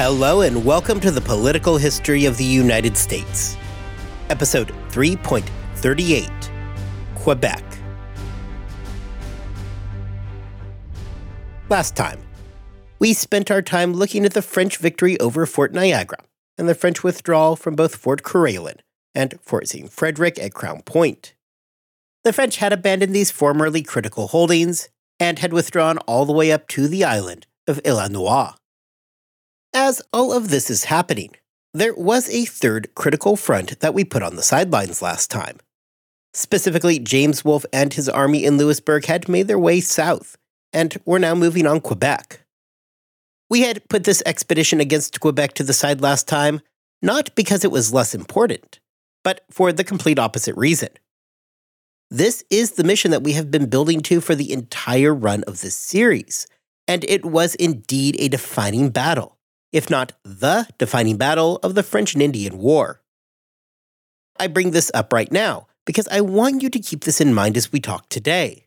Hello, and welcome to the Political History of the United States, Episode 3.38 Quebec. Last time, we spent our time looking at the French victory over Fort Niagara and the French withdrawal from both Fort Carillon and Fort St. Frederick at Crown Point. The French had abandoned these formerly critical holdings and had withdrawn all the way up to the island of Île-aux-Noix. As all of this is happening, there was a third critical front that we put on the sidelines last time. Specifically, James Wolfe and his army in Louisbourg had made their way south and were now moving on Quebec. We had put this expedition against Quebec to the side last time, not because it was less important, but for the complete opposite reason. This is the mission that we have been building to for the entire run of this series, and it was indeed a defining battle, if not the defining battle of the French and Indian War. I bring this up right now because I want you to keep this in mind as we talk today.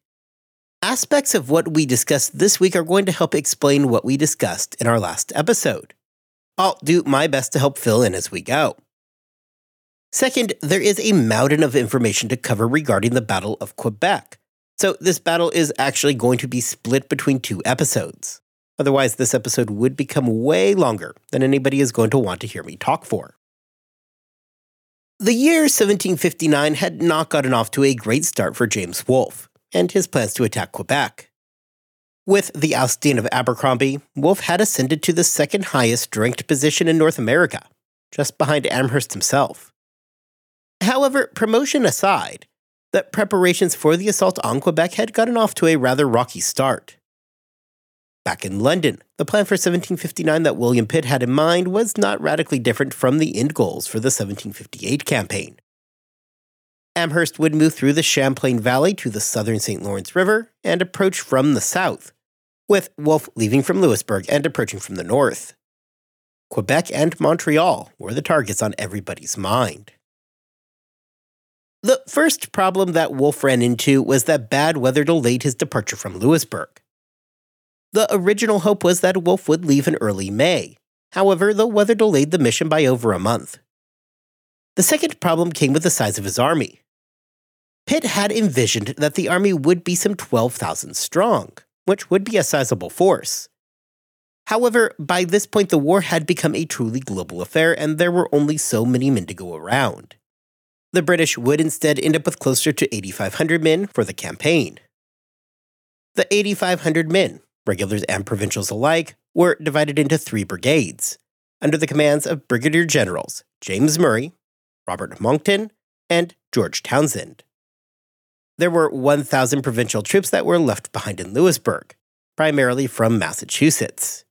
Aspects of what we discussed this week are going to help explain what we discussed in our last episode. I'll do my best to help fill in as we go. Second, there is a mountain of information to cover regarding the Battle of Quebec. So, this battle is actually going to be split between two episodes. Otherwise, this episode would become way longer than anybody is going to want to hear me talk for. The year 1759 had not gotten off to a great start for James Wolfe and his plans to attack Quebec. With the ousting of Abercrombie, Wolfe had ascended to the second highest ranked position in North America, just behind Amherst himself. However, promotion aside, the preparations for the assault on Quebec had gotten off to a rather rocky start. Back in London, the plan for 1759 that William Pitt had in mind was not radically different from the end goals for the 1758 campaign. Amherst would move through the Champlain Valley to the southern St. Lawrence River and approach from the south, with Wolfe leaving from Louisbourg and approaching from the north. Quebec and Montreal were the targets on everybody's mind. The first problem that Wolfe ran into was that bad weather delayed his departure from Louisbourg. The original hope was that Wolfe would leave in early May. However, the weather delayed the mission by over a month. The second problem came with the size of his army. Pitt had envisioned that the army would be some 12,000 strong, which would be a sizable force. However, by this point, the war had become a truly global affair, and there were only so many men to go around. The British would instead end up with closer to 8,500 men for the campaign. The 8,500 men, regulars and provincials alike, were divided into three brigades, under the commands of Brigadier Generals James Murray, Robert Monckton, and George Townshend. There were 1,000 provincial troops that were left behind in Louisbourg, primarily from Massachusetts.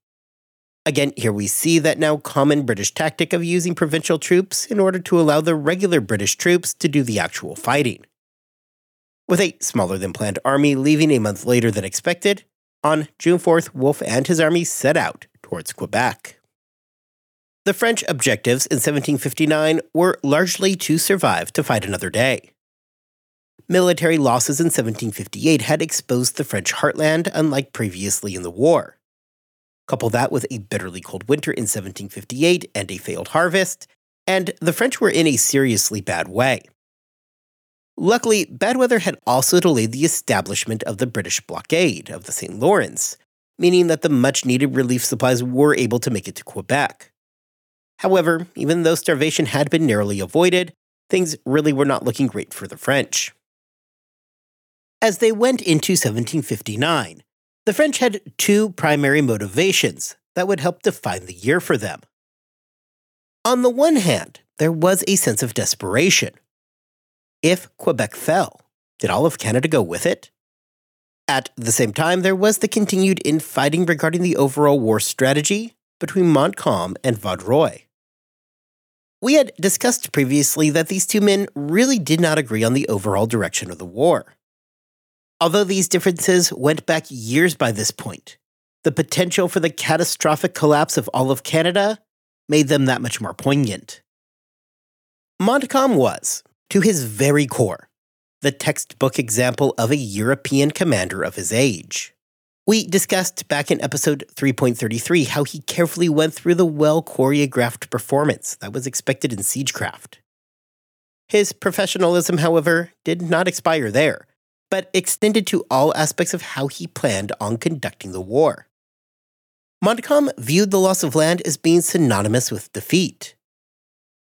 Again, here we see that now common British tactic of using provincial troops in order to allow the regular British troops to do the actual fighting. With a smaller than planned army leaving a month later than expected, on June 4th, Wolfe and his army set out towards Quebec. The French objectives in 1759 were largely to survive to fight another day. Military losses in 1758 had exposed the French heartland unlike previously in the war. Couple that with a bitterly cold winter in 1758 and a failed harvest, and the French were in a seriously bad way. Luckily, bad weather had also delayed the establishment of the British blockade of the St. Lawrence, meaning that the much needed relief supplies were able to make it to Quebec. However, even though starvation had been narrowly avoided, things really were not looking great for the French. As they went into 1759, the French had two primary motivations that would help define the year for them. On the one hand, there was a sense of desperation. If Quebec fell, did all of Canada go with it? At the same time, there was the continued infighting regarding the overall war strategy between Montcalm and Vaudreuil. We had discussed previously that these two men really did not agree on the overall direction of the war. Although these differences went back years by this point, the potential for the catastrophic collapse of all of Canada made them that much more poignant. Montcalm was, to his very core, the textbook example of a European commander of his age. We discussed back in episode 3.33 how he carefully went through the well choreographed performance that was expected in Siegecraft. His professionalism, however, did not expire there, but extended to all aspects of how he planned on conducting the war. Montcalm viewed the loss of land as being synonymous with defeat.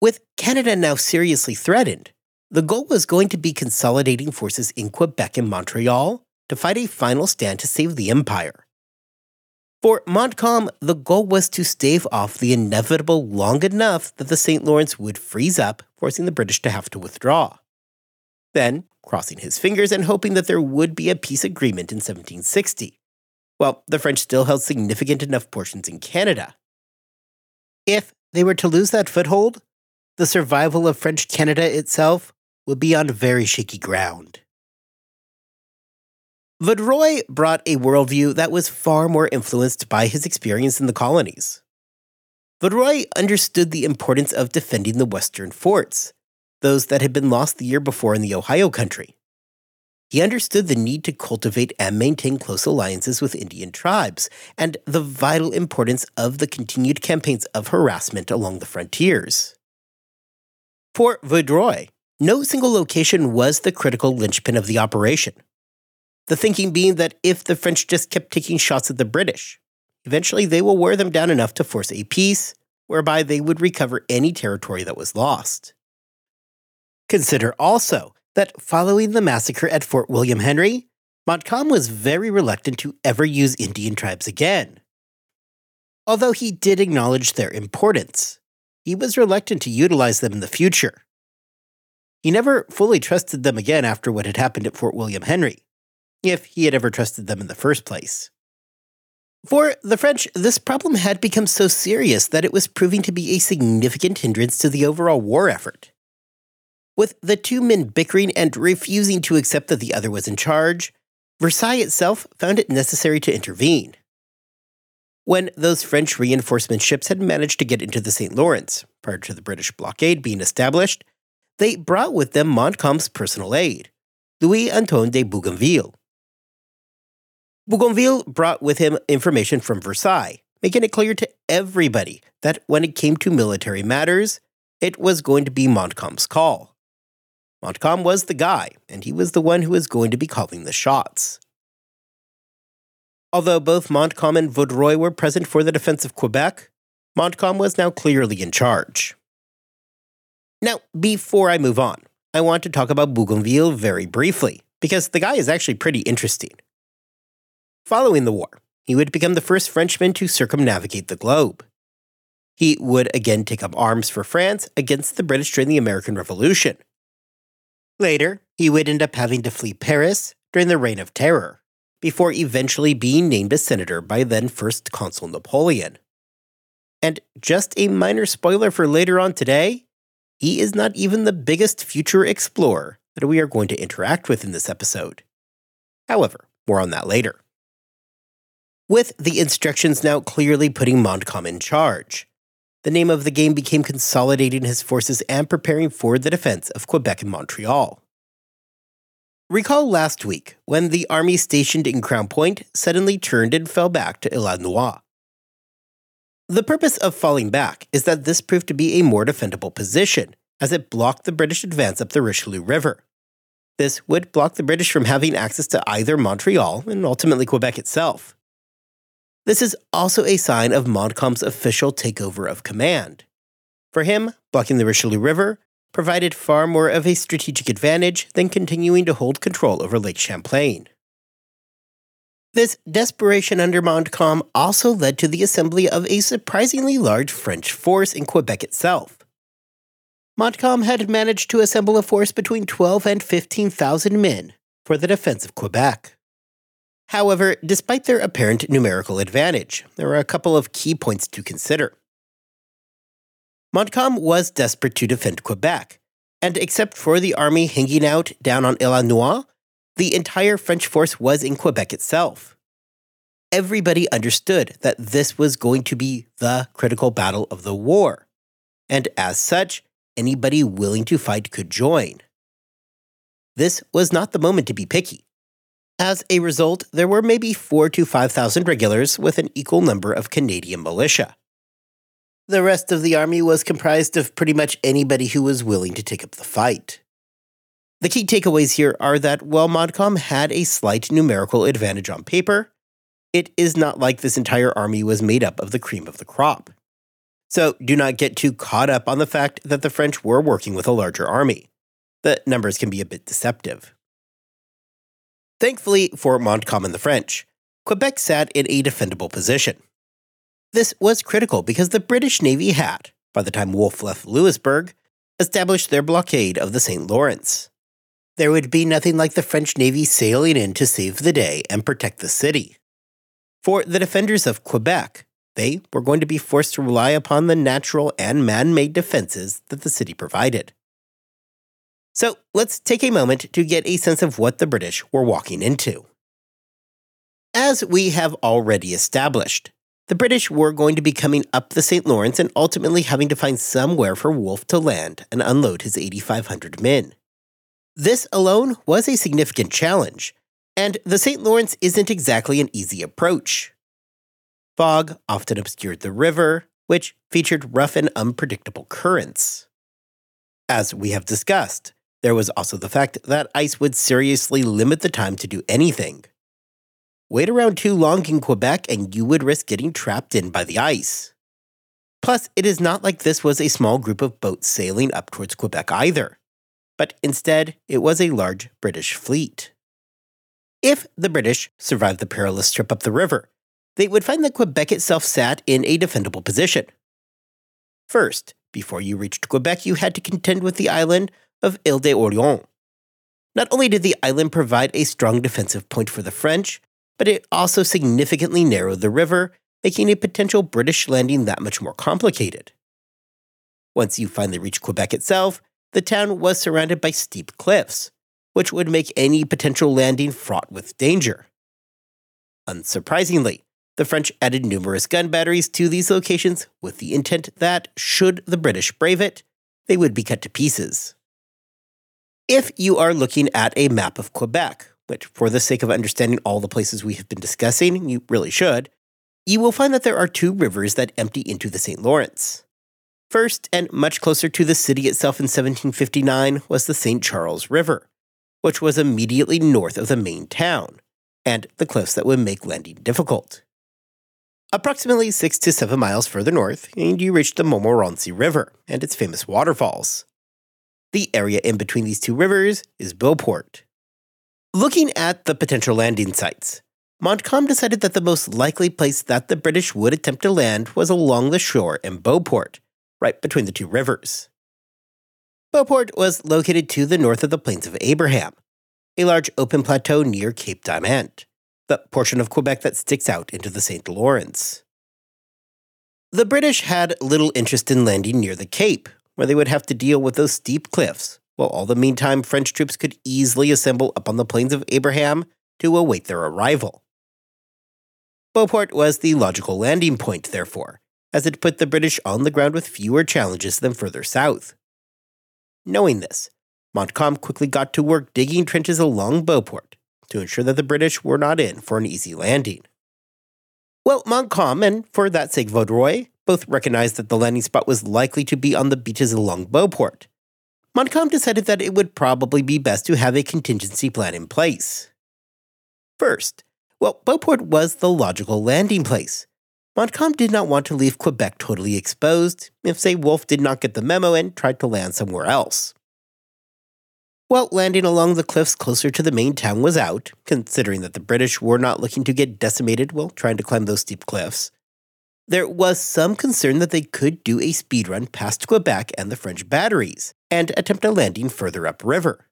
With Canada now seriously threatened, the goal was going to be consolidating forces in Quebec and Montreal to fight a final stand to save the empire. For Montcalm, the goal was to stave off the inevitable long enough that the St. Lawrence would freeze up, forcing the British to have to withdraw. Then, crossing his fingers and hoping that there would be a peace agreement in 1760. Well, the French still held significant enough portions in Canada. If they were to lose that foothold, the survival of French Canada itself would be on very shaky ground. Vaudreuil brought a worldview that was far more influenced by his experience in the colonies. Vaudreuil understood the importance of defending the western forts, those that had been lost the year before in the Ohio country. He understood the need to cultivate and maintain close alliances with Indian tribes, and the vital importance of the continued campaigns of harassment along the frontiers. For Vaudreuil, no single location was the critical linchpin of the operation. The thinking being that if the French just kept taking shots at the British, eventually they will wear them down enough to force a peace, whereby they would recover any territory that was lost. Consider also that following the massacre at Fort William Henry, Montcalm was very reluctant to ever use Indian tribes again. Although he did acknowledge their importance, he was reluctant to utilize them in the future. He never fully trusted them again after what had happened at Fort William Henry, if he had ever trusted them in the first place. For the French, this problem had become so serious that it was proving to be a significant hindrance to the overall war effort. With the two men bickering and refusing to accept that the other was in charge, Versailles itself found it necessary to intervene. When those French reinforcement ships had managed to get into the St. Lawrence, prior to the British blockade being established, they brought with them Montcalm's personal aide, Louis Antoine de Bougainville. Bougainville brought with him information from Versailles, making it clear to everybody that when it came to military matters, it was going to be Montcalm's call. Montcalm was the guy, and he was the one who was going to be calling the shots. Although both Montcalm and Vaudreuil were present for the defense of Quebec, Montcalm was now clearly in charge. Now, before I move on, I want to talk about Bougainville very briefly, because the guy is actually pretty interesting. Following the war, he would become the first Frenchman to circumnavigate the globe. He would again take up arms for France against the British during the American Revolution, Later, he would end up having to flee Paris during the Reign of Terror, before eventually being named a senator by then First Consul Napoleon. And just a minor spoiler for later on today, he is not even the biggest future explorer that we are going to interact with in this episode. However, more on that later. With the instructions now clearly putting Montcalm in charge, the name of the game became consolidating his forces and preparing for the defense of Quebec and Montreal. Recall last week when the army stationed in Crown Point suddenly turned and fell back to Isle-aux-Noix. The purpose of falling back is that this proved to be a more defendable position, as it blocked the British advance up the Richelieu River. This would block the British from having access to either Montreal and ultimately Quebec itself. This is also a sign of Montcalm's official takeover of command. For him, blocking the Richelieu River provided far more of a strategic advantage than continuing to hold control over Lake Champlain. This desperation under Montcalm also led to the assembly of a surprisingly large French force in Quebec itself. Montcalm had managed to assemble a force between 12 and 15,000 men for the defense of Quebec. However, despite their apparent numerical advantage, there are a couple of key points to consider. Montcalm was desperate to defend Quebec, and except for the army hanging out down on Isle-aux-Noix, the entire French force was in Quebec itself. Everybody understood that this was going to be the critical battle of the war, and as such, anybody willing to fight could join. This was not the moment to be picky. As a result, there were maybe 4 to 5,000 regulars with an equal number of Canadian militia. The rest of the army was comprised of pretty much anybody who was willing to take up the fight. The key takeaways here are that while Montcalm had a slight numerical advantage on paper, it is not like this entire army was made up of the cream of the crop. So do not get too caught up on the fact that the French were working with a larger army. The numbers can be a bit deceptive. Thankfully for Montcalm and the French, Quebec sat in a defendable position. This was critical because the British Navy had, by the time Wolfe left Louisbourg, established their blockade of the St. Lawrence. There would be nothing like the French Navy sailing in to save the day and protect the city. For the defenders of Quebec, they were going to be forced to rely upon the natural and man made defenses that the city provided. So let's take a moment to get a sense of what the British were walking into. As we have already established, the British were going to be coming up the St. Lawrence and ultimately having to find somewhere for Wolfe to land and unload his 8,500 men. This alone was a significant challenge, and the St. Lawrence isn't exactly an easy approach. Fog often obscured the river, which featured rough and unpredictable currents. As we have discussed, there was also the fact that ice would seriously limit the time to do anything. Wait around too long in Quebec and you would risk getting trapped in by the ice. Plus, it is not like this was a small group of boats sailing up towards Quebec either, but instead it was a large British fleet. If the British survived the perilous trip up the river, they would find that Quebec itself sat in a defendable position. First, before you reached Quebec, you had to contend with the island of Ile de Orléans. Not only did the island provide a strong defensive point for the French, but it also significantly narrowed the river, making a potential British landing that much more complicated. Once you finally reached Quebec itself, the town was surrounded by steep cliffs, which would make any potential landing fraught with danger. Unsurprisingly, the French added numerous gun batteries to these locations with the intent that, should the British brave it, they would be cut to pieces. If you are looking at a map of Quebec, which, for the sake of understanding all the places we have been discussing, you really should, you will find that there are two rivers that empty into the St. Lawrence. First, and much closer to the city itself in 1759, was the St. Charles River, which was immediately north of the main town, and the cliffs that would make landing difficult. Approximately six to seven miles further north, and you reach the Montmorency River and its famous waterfalls. The area in between these two rivers is Beauport. Looking at the potential landing sites, Montcalm decided that the most likely place that the British would attempt to land was along the shore in Beauport, right between the two rivers. Beauport was located to the north of the Plains of Abraham, a large open plateau near Cape Diamant, the portion of Quebec that sticks out into the St. Lawrence. The British had little interest in landing near the Cape, where they would have to deal with those steep cliffs, while all the meantime French troops could easily assemble up on the Plains of Abraham to await their arrival. Beauport was the logical landing point, therefore, as it put the British on the ground with fewer challenges than further south. Knowing this, Montcalm quickly got to work digging trenches along Beauport to ensure that the British were not in for an easy landing. Well, Montcalm and, for that sake, Vaudreuil both recognized that the landing spot was likely to be on the beaches along Beauport. Montcalm decided that it would probably be best to have a contingency plan in place. First, well, Beauport was the logical landing place. Montcalm did not want to leave Quebec totally exposed if, say, Wolfe did not get the memo and tried to land somewhere else. Well, landing along the cliffs closer to the main town was out, considering that the British were not looking to get decimated while trying to climb those steep cliffs. There was some concern that they could do a speed run past Quebec and the French batteries and attempt a landing further upriver.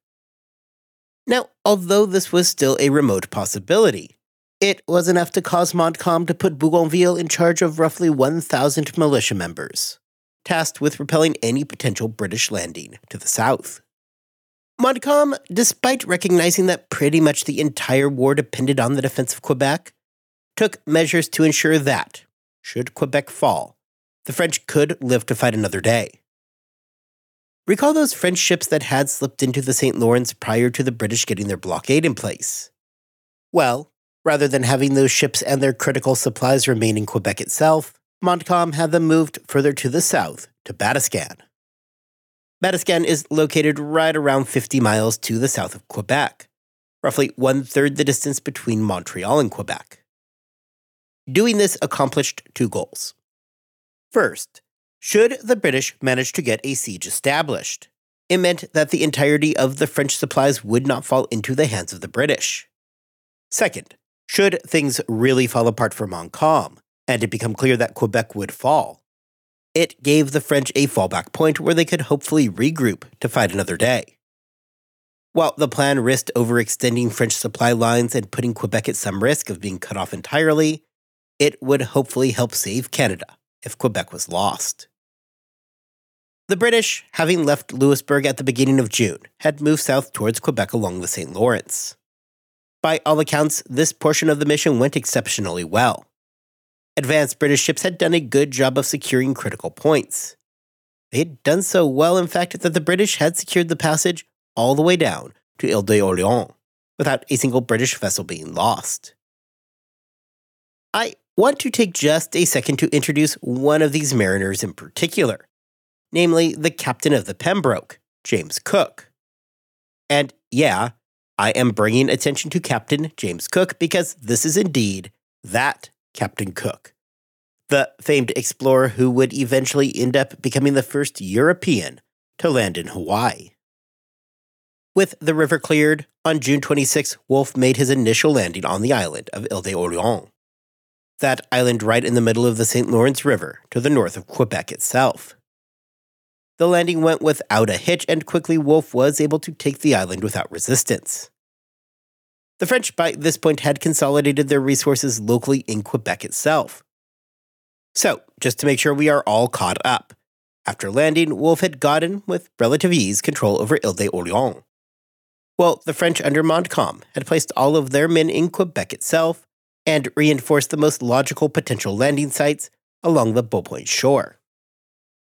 Now, although this was still a remote possibility, it was enough to cause Montcalm to put Bougainville in charge of roughly 1,000 militia members, tasked with repelling any potential British landing to the south. Montcalm, despite recognizing that pretty much the entire war depended on the defense of Quebec, took measures to ensure that, should Quebec fall, the French could live to fight another day. Recall those French ships that had slipped into the St. Lawrence prior to the British getting their blockade in place. Well, rather than having those ships and their critical supplies remain in Quebec itself, Montcalm had them moved further to the south to Batiscan. Batiscan is located right around 50 miles to the south of Quebec, roughly one third the distance between Montreal and Quebec. Doing this accomplished two goals. First, should the British manage to get a siege established, it meant that the entirety of the French supplies would not fall into the hands of the British. Second, should things really fall apart for Montcalm, and it become clear that Quebec would fall, it gave the French a fallback point where they could hopefully regroup to fight another day. While the plan risked overextending French supply lines and putting Quebec at some risk of being cut off entirely, it would hopefully help save Canada if Quebec was lost. The British, having left Louisbourg at the beginning of June, had moved south towards Quebec along the St. Lawrence. By all accounts, this portion of the mission went exceptionally well. Advanced British ships had done a good job of securing critical points. They had done so well, in fact, that the British had secured the passage all the way down to Ile d'Orléans without a single British vessel being lost. I want to take just a second to introduce one of these mariners in particular, namely the captain of the Pembroke, James Cook. And yeah, I am bringing attention to Captain James Cook because this is indeed that Captain Cook, the famed explorer who would eventually end up becoming the first European to land in Hawaii. With the river cleared, on June 26, Wolfe made his initial landing on the island of Ile d'Orléans. That island right in the middle of the St. Lawrence River to the north of Quebec itself. The landing went without a hitch, and quickly Wolfe was able to take the island without resistance. The French by this point had consolidated their resources locally in Quebec itself. So, just to make sure we are all caught up, after landing, Wolfe had gotten, with relative ease, control over Ile d'Orléans. Well, the French under Montcalm had placed all of their men in Quebec itself and reinforced the most logical potential landing sites along the Beauport shore.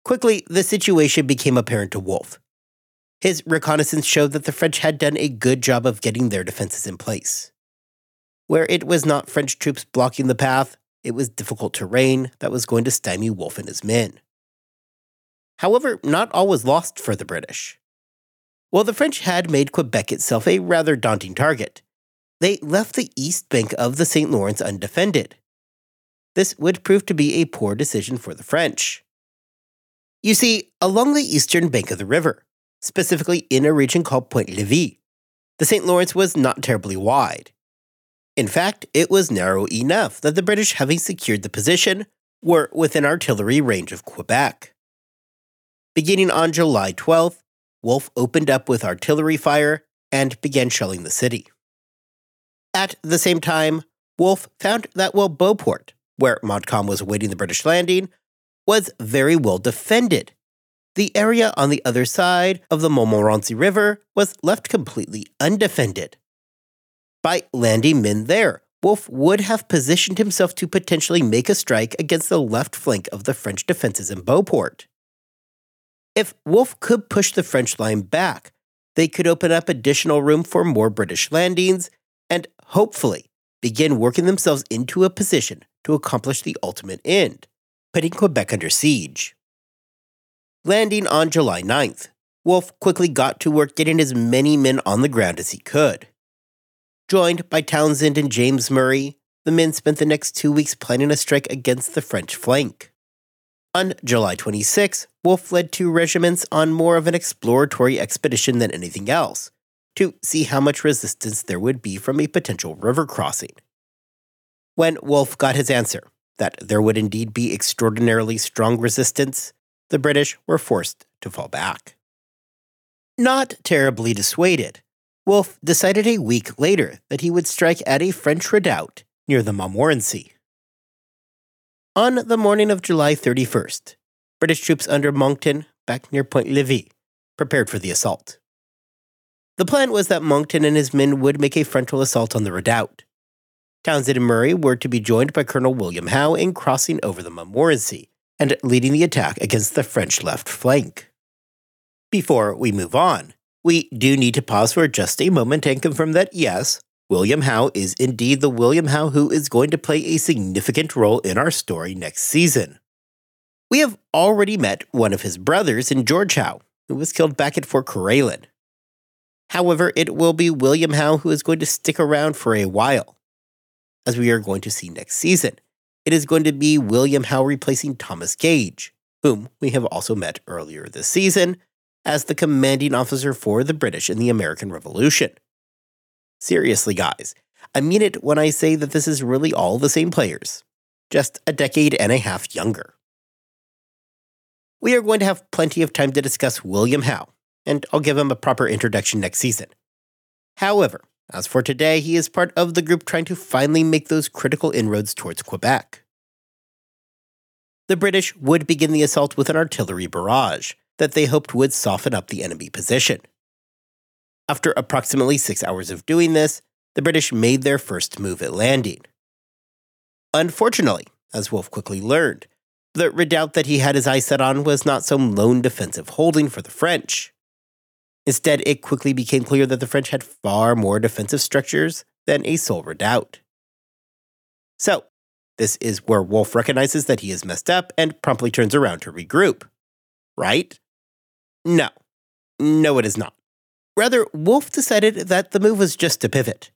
Quickly, the situation became apparent to Wolfe. His reconnaissance showed that the French had done a good job of getting their defenses in place. Where it was not French troops blocking the path, it was difficult terrain that was going to stymie Wolfe and his men. However, not all was lost for the British. While the French had made Quebec itself a rather daunting target, they left the east bank of the St. Lawrence undefended. This would prove to be a poor decision for the French. You see, along the eastern bank of the river, specifically in a region called Point Levis, the St. Lawrence was not terribly wide. In fact, it was narrow enough that the British, having secured the position, were within artillery range of Quebec. Beginning on July 12th, Wolfe opened up with artillery fire and began shelling the city. At the same time, Wolfe found that while Beauport, where Montcalm was awaiting the British landing, was very well defended. The area on the other side of the Montmorency River was left completely undefended. By landing men there, Wolfe would have positioned himself to potentially make a strike against the left flank of the French defenses in Beauport. If Wolfe could push the French line back, they could open up additional room for more British landings and hopefully begin working themselves into a position to accomplish the ultimate end putting Quebec under siege. Landing on July 9th, Wolfe quickly got to work getting as many men on the ground as he could. Joined by Townshend and James Murray, the men spent the next two weeks planning a strike against the French flank. On July 26, Wolfe led two regiments on more of an exploratory expedition than anything else, to see how much resistance there would be from a potential river crossing. When Wolfe got his answer, that there would indeed be extraordinarily strong resistance, the British were forced to fall back. Not terribly dissuaded, Wolfe decided a week later that he would strike at a French redoubt near the Montmorency. On the morning of July 31st, British troops under Monckton, back near Point Levis, prepared for the assault. The plan was that Monckton and his men would make a frontal assault on the redoubt, Townshend and Murray were to be joined by Colonel William Howe in crossing over the Montmorency and leading the attack against the French left flank. Before we move on, we do need to pause for just a moment and confirm that yes, William Howe is indeed the William Howe who is going to play a significant role in our story next season. We have already met one of his brothers in George Howe, who was killed back at Fort Carillon. However, it will be William Howe who is going to stick around for a while. As we are going to see next season, it is going to be William Howe replacing Thomas Gage, whom we have also met earlier this season as the commanding officer for the British in the American Revolution. Seriously, guys, I mean it when I say that this is really all the same players, just a decade and a half younger. We are going to have plenty of time to discuss William Howe, and I'll give him a proper introduction next season. However, as for today, he is part of the group trying to finally make those critical inroads towards Quebec. The British would begin the assault with an artillery barrage that they hoped would soften up the enemy position. After approximately six hours of doing this, the British made their first move at landing. Unfortunately, as Wolfe quickly learned, the redoubt that he had his eyes set on was not some lone defensive holding for the French. Instead, it quickly became clear that the French had far more defensive structures than a sole redoubt. So, this is where Wolfe recognizes that he is messed up and promptly turns around to regroup. Right? No. No, it is not. Rather, Wolfe decided that the move was just a pivot.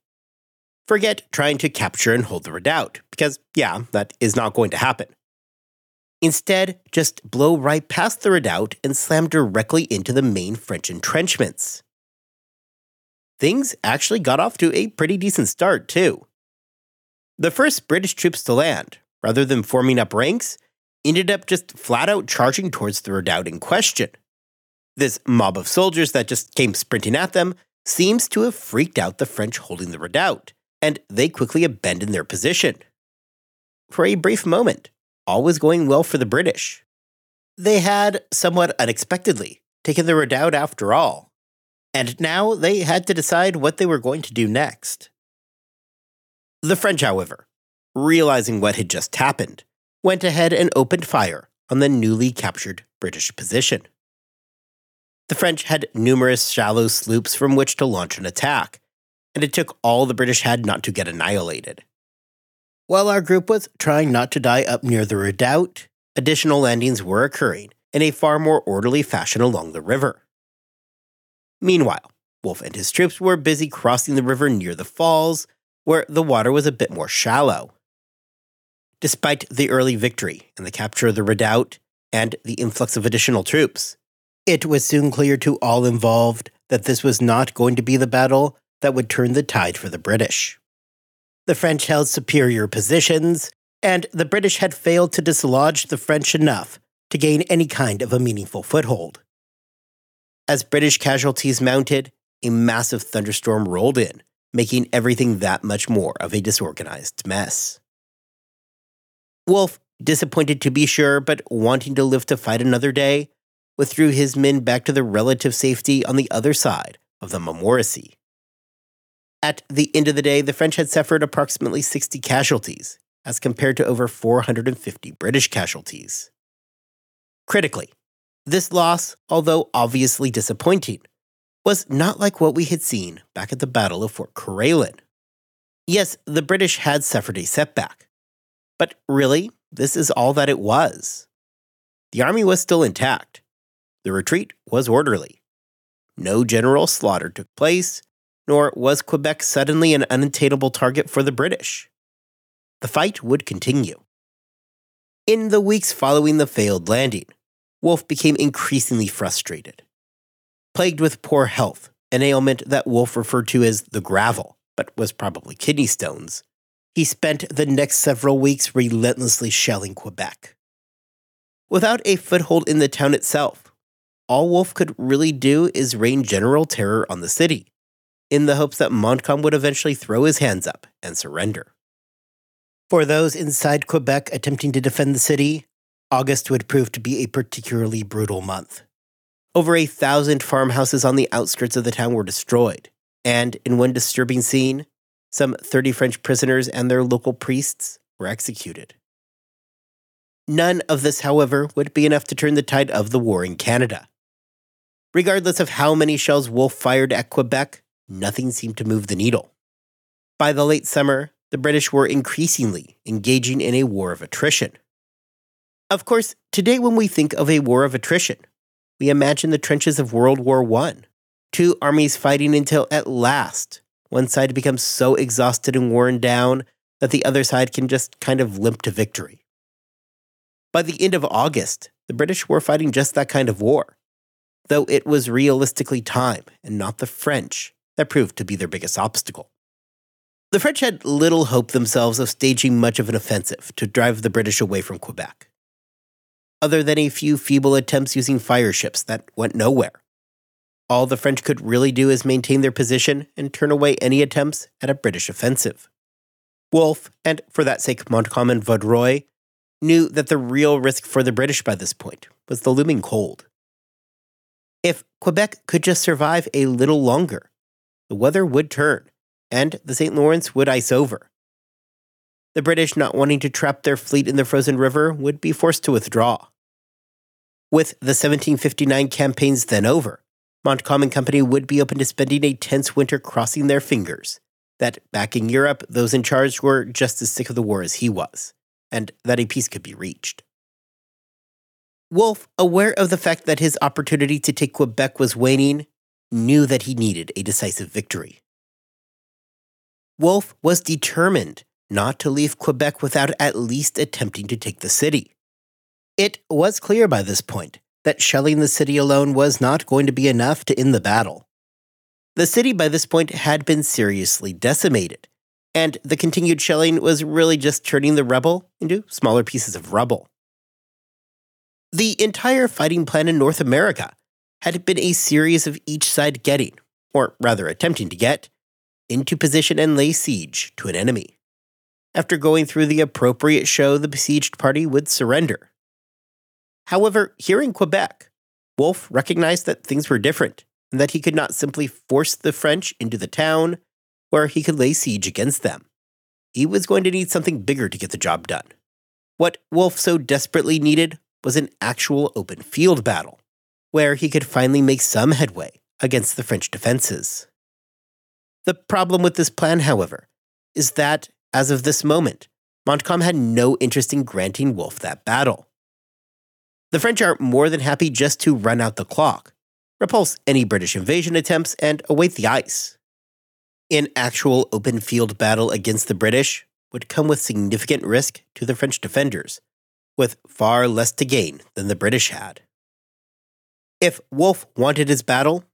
Forget trying to capture and hold the redoubt, because, yeah, that is not going to happen. Instead, just blow right past the redoubt and slam directly into the main French entrenchments. Things actually got off to a pretty decent start, too. The first British troops to land, rather than forming up ranks, ended up just flat out charging towards the redoubt in question. This mob of soldiers that just came sprinting at them seems to have freaked out the French holding the redoubt, and they quickly abandoned their position. For a brief moment, all was going well for the British. They had, somewhat unexpectedly, taken the redoubt after all, and now they had to decide what they were going to do next. The French, however, realizing what had just happened, went ahead and opened fire on the newly captured British position. The French had numerous shallow sloops from which to launch an attack, and it took all the British had not to get annihilated. While our group was trying not to die up near the redoubt, additional landings were occurring in a far more orderly fashion along the river. Meanwhile, Wolfe and his troops were busy crossing the river near the falls, where the water was a bit more shallow. Despite the early victory and the capture of the redoubt and the influx of additional troops, it was soon clear to all involved that this was not going to be the battle that would turn the tide for the British. The French held superior positions, and the British had failed to dislodge the French enough to gain any kind of a meaningful foothold. As British casualties mounted, a massive thunderstorm rolled in, making everything that much more of a disorganized mess. Wolfe, disappointed to be sure, but wanting to live to fight another day, withdrew his men back to their relative safety on the other side of the Montmorency. At the end of the day, the French had suffered approximately 60 casualties, as compared to over 450 British casualties. Critically, this loss, although obviously disappointing, was not like what we had seen back at the Battle of Fort Carillon. Yes, the British had suffered a setback, but really, this is all that it was. The army was still intact, the retreat was orderly. No general slaughter took place, nor was Quebec suddenly an unattainable target for the British. The fight would continue. In the weeks following the failed landing, Wolfe became increasingly frustrated. Plagued with poor health, an ailment that Wolfe referred to as the gravel, but was probably kidney stones, he spent the next several weeks relentlessly shelling Quebec. Without a foothold in the town itself, all Wolfe could really do is rain general terror on the city, in the hopes that Montcalm would eventually throw his hands up and surrender. For those inside Quebec attempting to defend the city, August would prove to be a particularly brutal month. Over a thousand farmhouses on the outskirts of the town were destroyed, and in one disturbing scene, some 30 French prisoners and their local priests were executed. None of this, however, would be enough to turn the tide of the war in Canada. Regardless of how many shells Wolfe fired at Quebec, nothing seemed to move the needle. By the late summer, the British were increasingly engaging in a war of attrition. Of course, today when we think of a war of attrition, we imagine the trenches of World War I. Two armies fighting until at last one side becomes so exhausted and worn down that the other side can just kind of limp to victory. By the end of August, the British were fighting just that kind of war, though it was realistically time and not the French that proved to be their biggest obstacle. The French had little hope themselves of staging much of an offensive to drive the British away from Quebec other than a few feeble attempts using fire ships that went nowhere. All the French could really do is maintain their position and turn away any attempts at a British offensive. Wolfe, and for that sake Montcalm and Vaudreuil, knew that the real risk for the British by this point was the looming cold. If Quebec could just survive a little longer, the weather would turn, and the St. Lawrence would ice over. The British, not wanting to trap their fleet in the frozen river, would be forced to withdraw. With the 1759 campaigns then over, Montcalm and Company would be open to spending a tense winter crossing their fingers that back in Europe, those in charge were just as sick of the war as he was, and that a peace could be reached. Wolfe, aware of the fact that his opportunity to take Quebec was waning, knew that he needed a decisive victory. Wolfe was determined not to leave Quebec without at least attempting to take the city. It was clear by this point that shelling the city alone was not going to be enough to end the battle. The city by this point had been seriously decimated, and the continued shelling was really just turning the rubble into smaller pieces of rubble. The entire fighting plan in North America had been a series of each side getting, or rather attempting to get, into position and lay siege to an enemy. After going through the appropriate show, the besieged party would surrender. However, here in Quebec, Wolfe recognized that things were different and that he could not simply force the French into the town where he could lay siege against them. He was going to need something bigger to get the job done. What Wolfe so desperately needed was an actual open field battle, where he could finally make some headway against the French defenses. The problem with this plan, however, is that, as of this moment, Montcalm had no interest in granting Wolfe that battle. The French are more than happy just to run out the clock, repulse any British invasion attempts, and await the ice. An actual open field battle against the British would come with significant risk to the French defenders, with far less to gain than the British had. If Wolfe wanted his battle,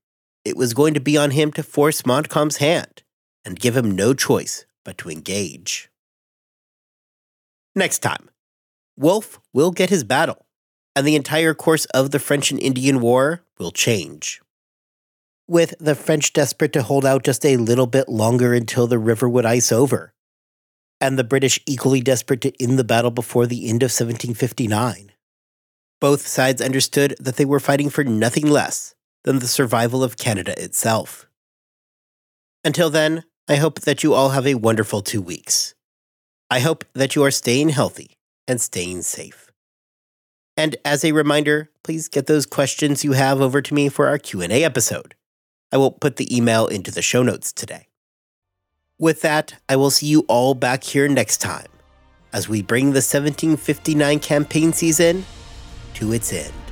it was going to be on him to force Montcalm's hand and give him no choice but to engage. Next time, Wolfe will get his battle and the entire course of the French and Indian War will change. With the French desperate to hold out just a little bit longer until the river would ice over, and the British equally desperate to end the battle before the end of 1759. Both sides understood that they were fighting for nothing less than the survival of Canada itself. Until then, I hope that you all have a wonderful two weeks. I hope that you are staying healthy and staying safe. And as a reminder, please get those questions you have over to me for our Q&A episode. I will put the email into the show notes today. With that, I will see you all back here next time as we bring the 1759 campaign season to its end.